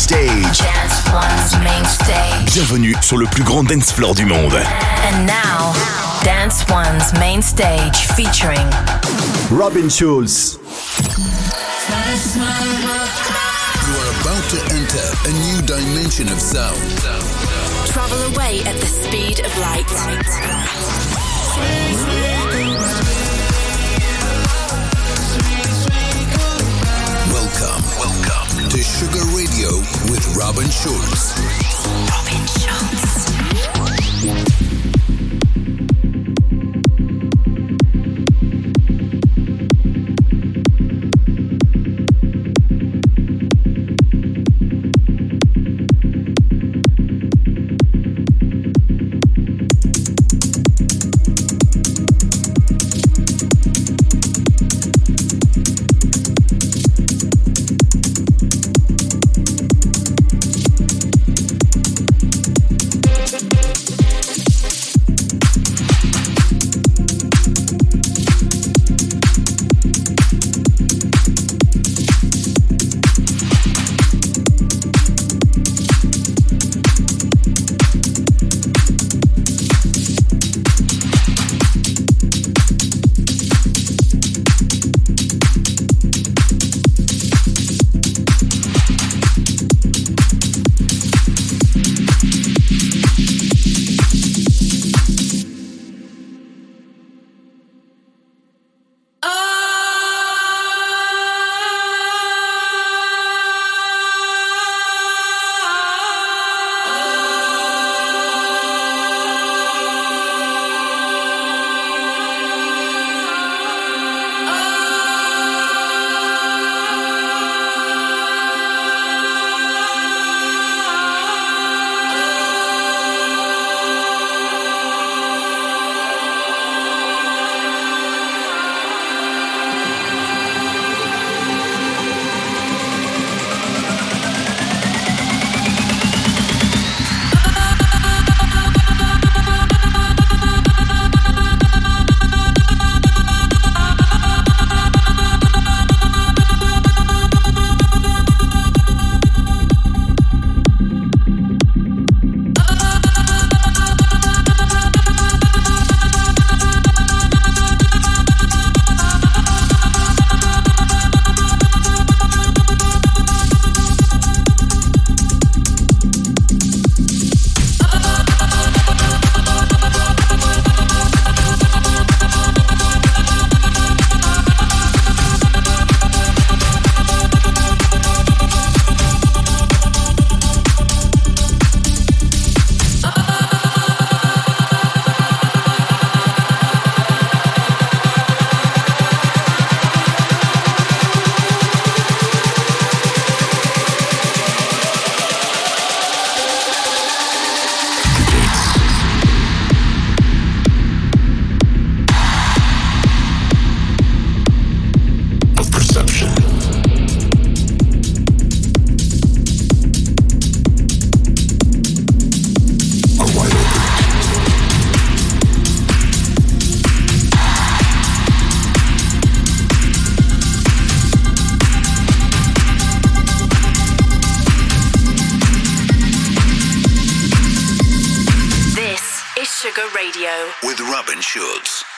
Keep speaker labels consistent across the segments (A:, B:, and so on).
A: stage.
B: Dance One's main stage.
A: Bienvenue sur le plus grand dance floor du monde.
B: And now, Dance One's main stage featuring
C: Robin Schulz.
D: You are about to enter a new dimension of sound.
E: Travel away at the speed of light.
D: To Sugar Radio with Robin Schulz.
E: Robin Schulz. Radio.
D: With Robin Schulz.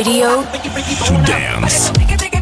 B: Radio
F: To dance.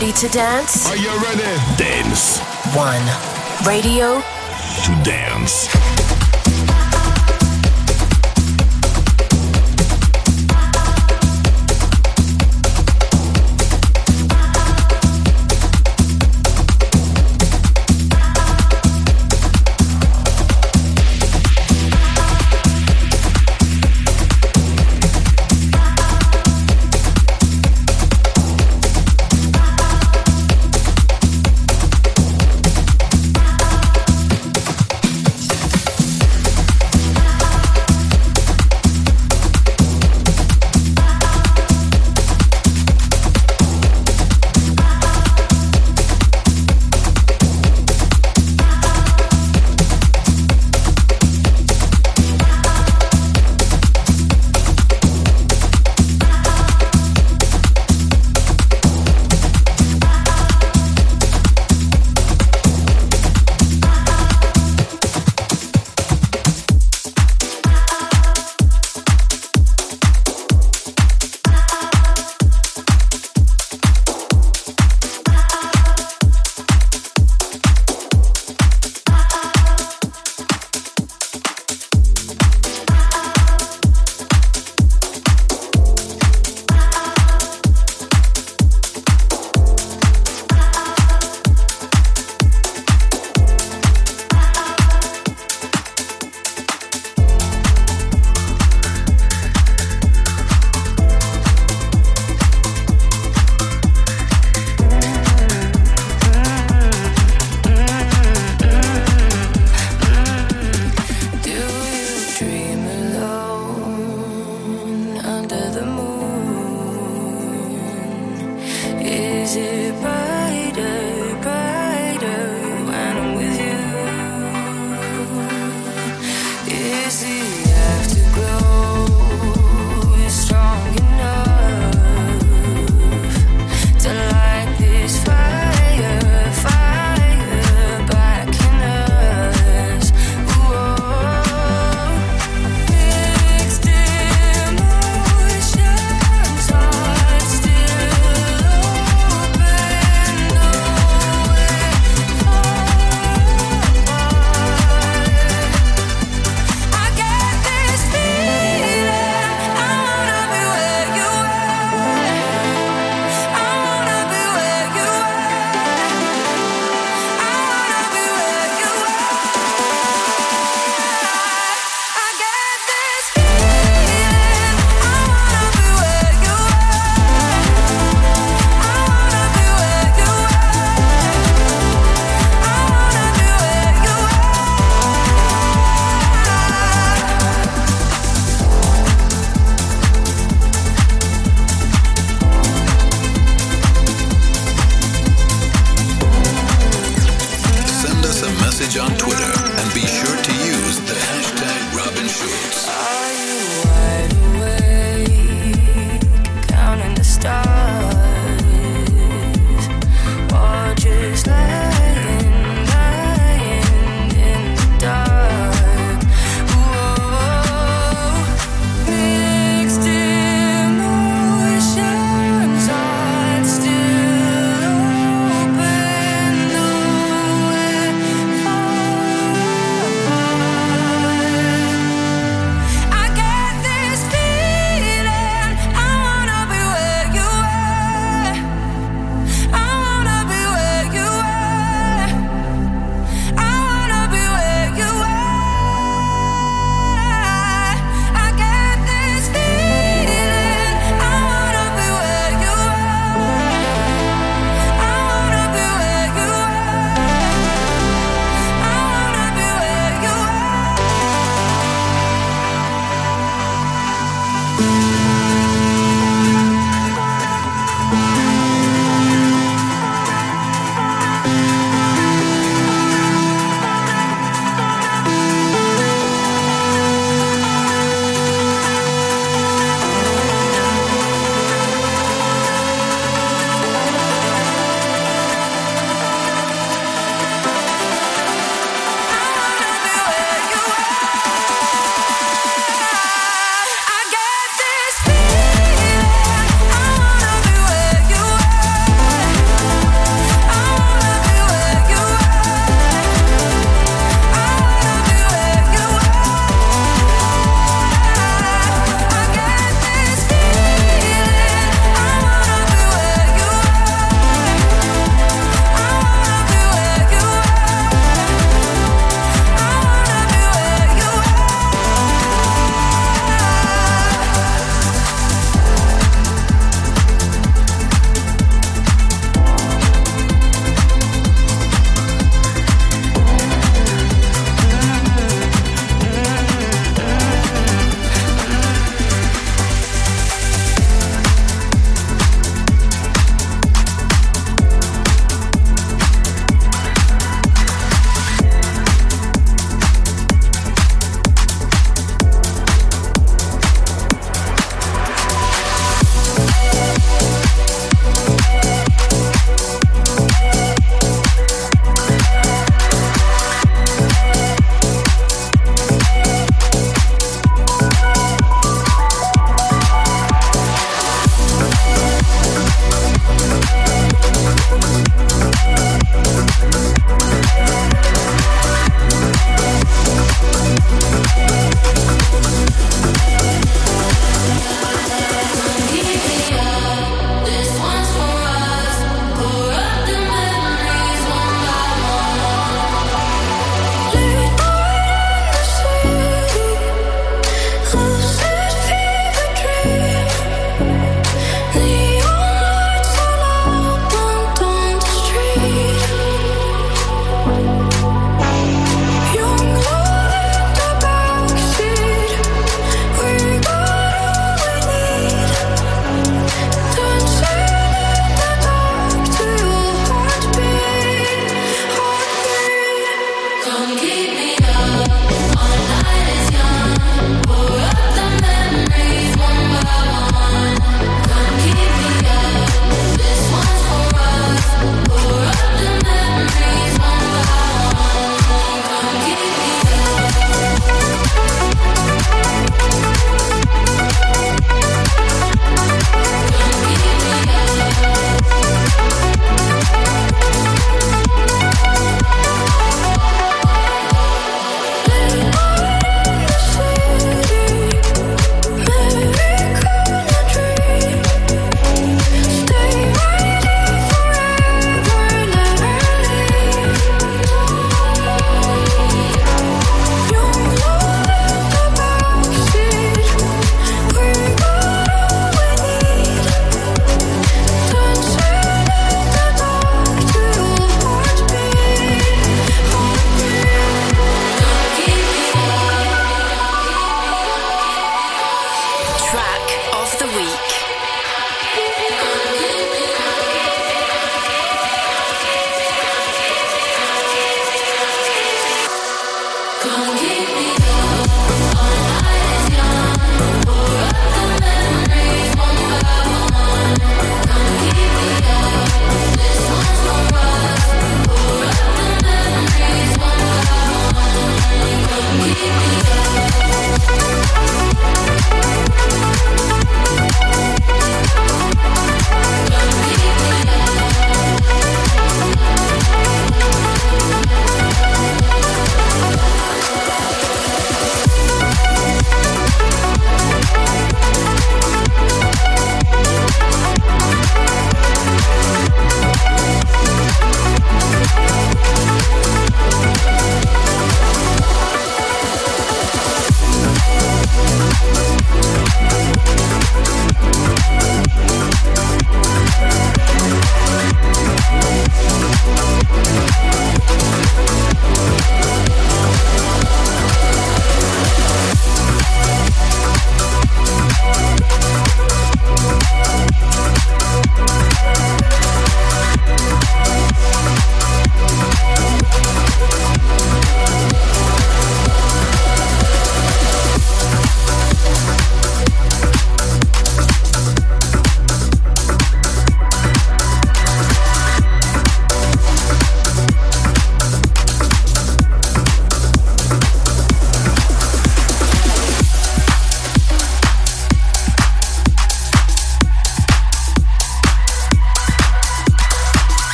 B: Ready to dance?
G: Are you ready? Dance
B: One. Radio
G: to dance.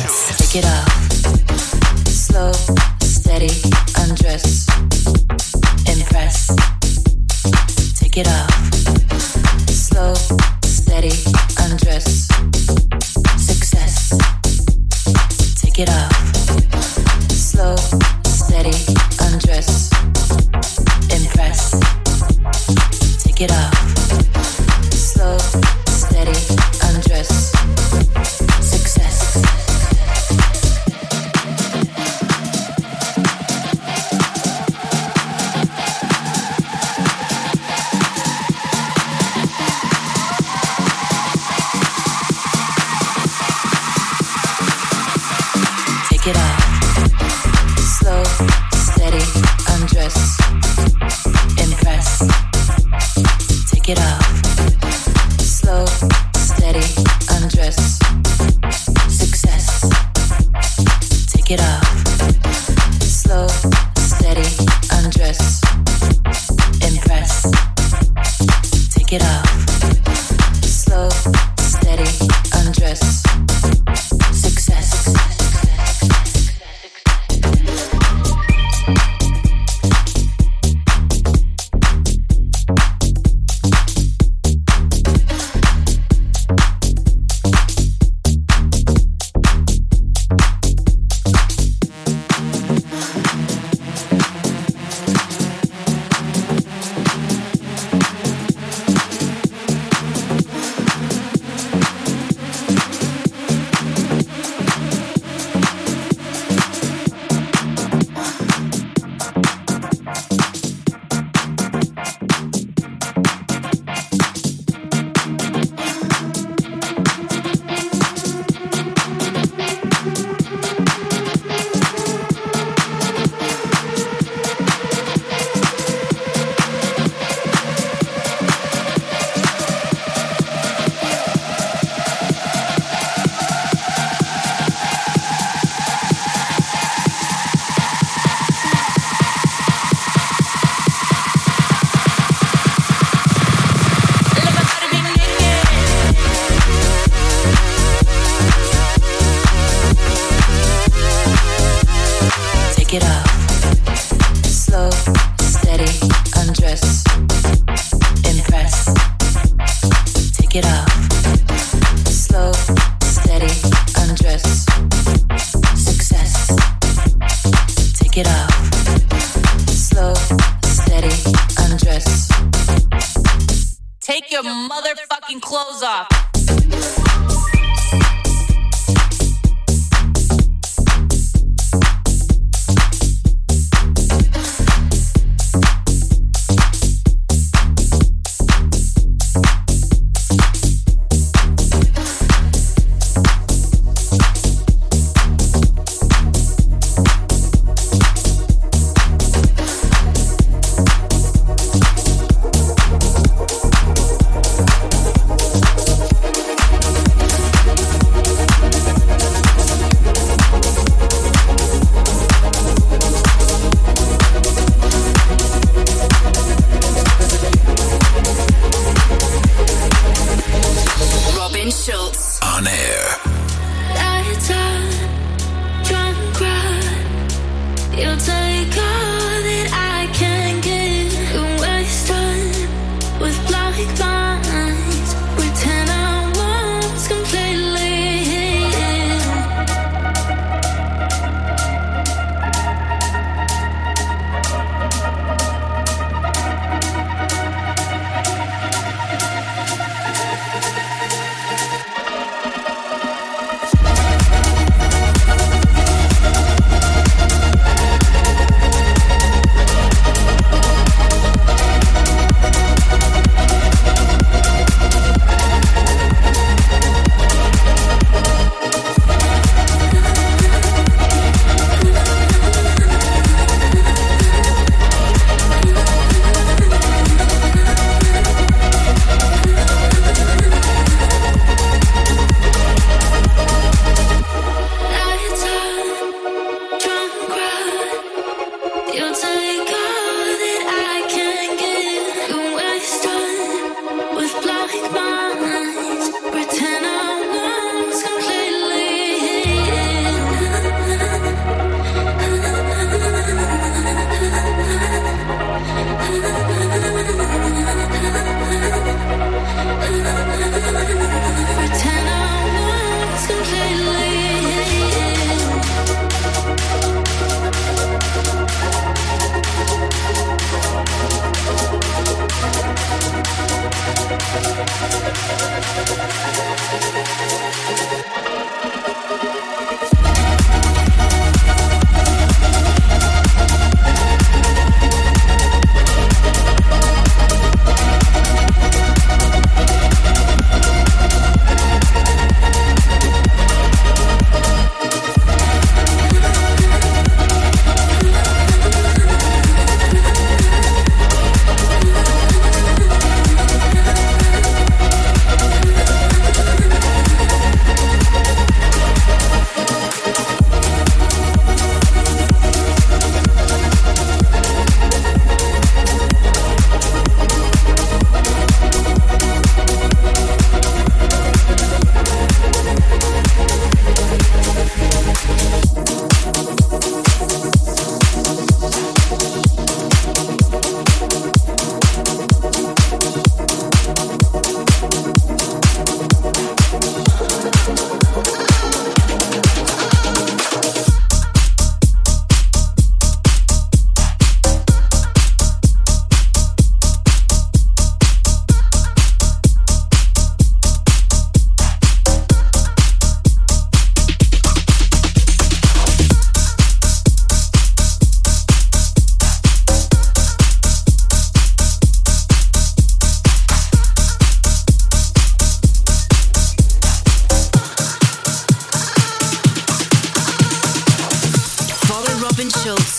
H: dance. Pick it up.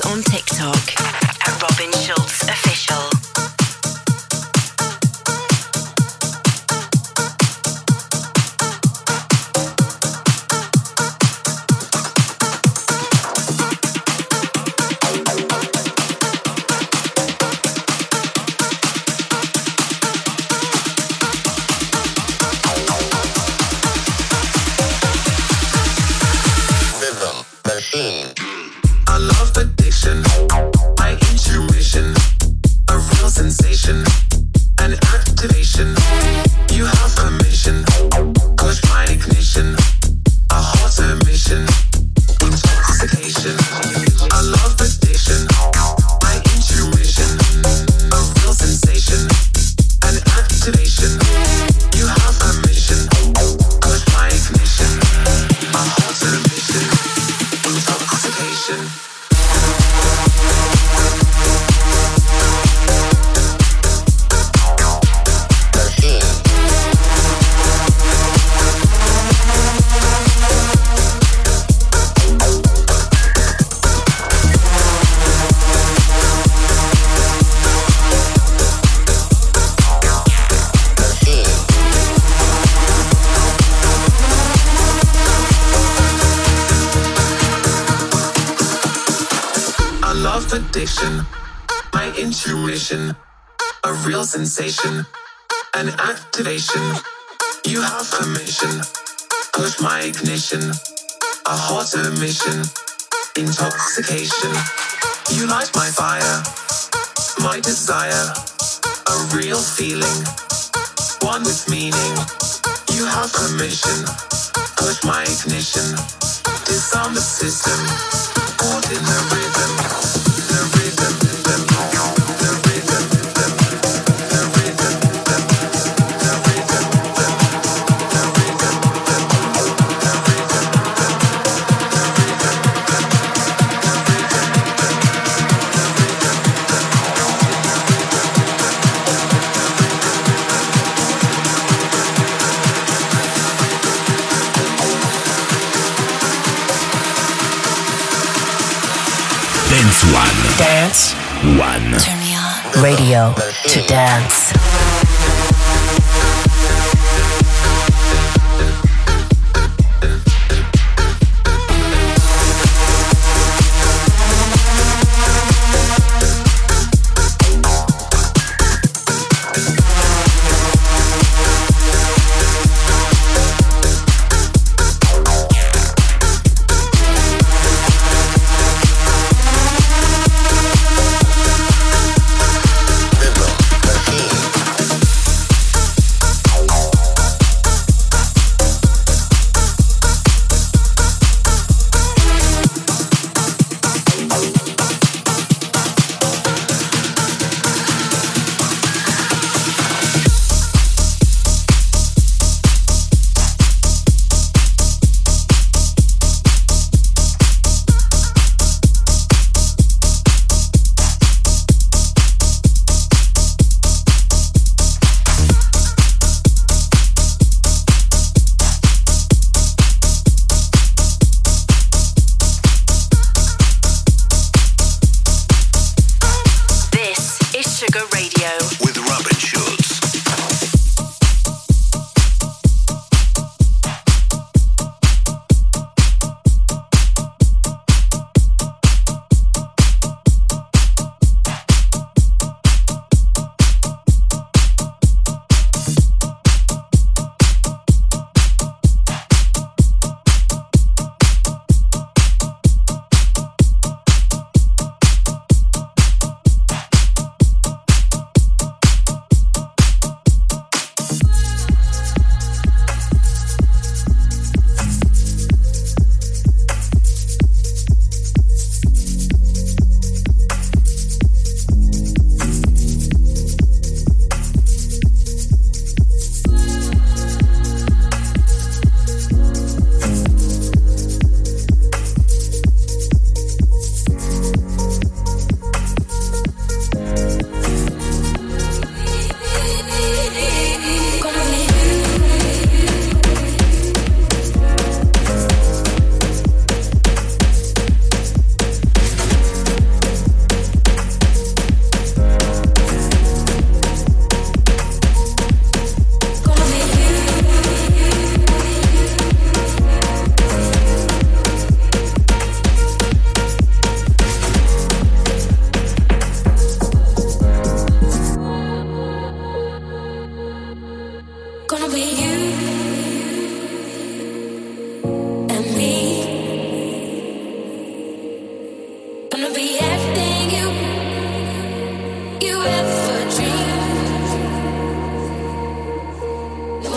H: On TikTok at Robin Schulz Official.
G: A real feeling. One with meaning. You have permission. Push my ignition. Disarm the system. Caught
B: Radio to dance.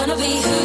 H: Gonna
I: be who